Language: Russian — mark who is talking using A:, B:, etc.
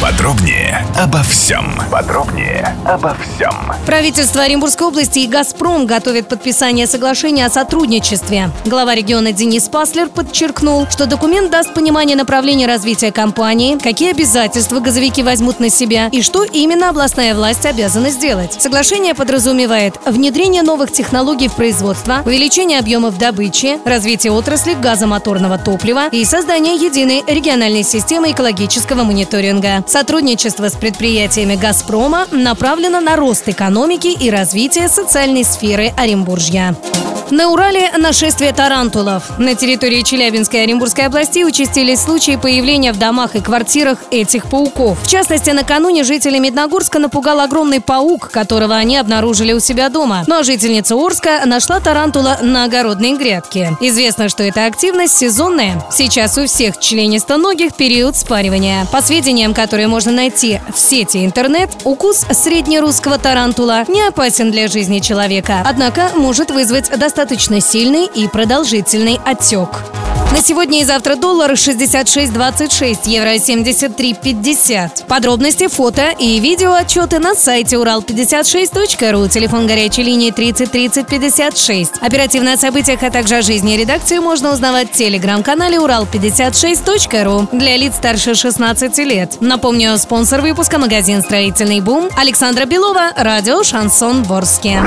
A: Подробнее обо всем. Подробнее обо всем.
B: Правительство Оренбургской области и «Газпром» готовят подписание соглашения о сотрудничестве. Глава региона Денис Паслер подчеркнул, что документ даст понимание направления развития компании, какие обязательства газовики возьмут на себя и что именно областная власть обязана сделать. Соглашение подразумевает внедрение новых технологий в производство, увеличение объемов добычи, развитие отрасли газомоторного топлива и создание единой региональной системы экологического мониторинга. Сотрудничество с предприятиями «Газпрома» направлено на рост экономики и развитие социальной сферы Оренбуржья. На Урале нашествие тарантулов. На территории Челябинской и Оренбургской областей участились случаи появления в домах и квартирах этих пауков. В частности, накануне жителей Медногорска напугал огромный паук, которого они обнаружили у себя дома. Ну а жительница Орска нашла тарантула на огородной грядке. Известно, что эта активность сезонная. Сейчас у всех членистоногих период спаривания. По сведениям, которые можно найти в сети интернет, укус среднерусского тарантула не опасен для жизни человека, однако может вызвать достаточно сильный и продолжительный отек. На сегодня и завтра доллар 66.26, евро 73.50. Подробности, фото и видео отчеты на сайте урал56.ру, телефон горячей линии 30 30 56. Оперативно о событиях, а также о жизни редакции можно узнавать в телеграм-канале урал56.ру для лиц старше 16 лет. Напомню, спонсор выпуска магазин «Строительный бум» Александра Белова, радио «Шансон Ворске».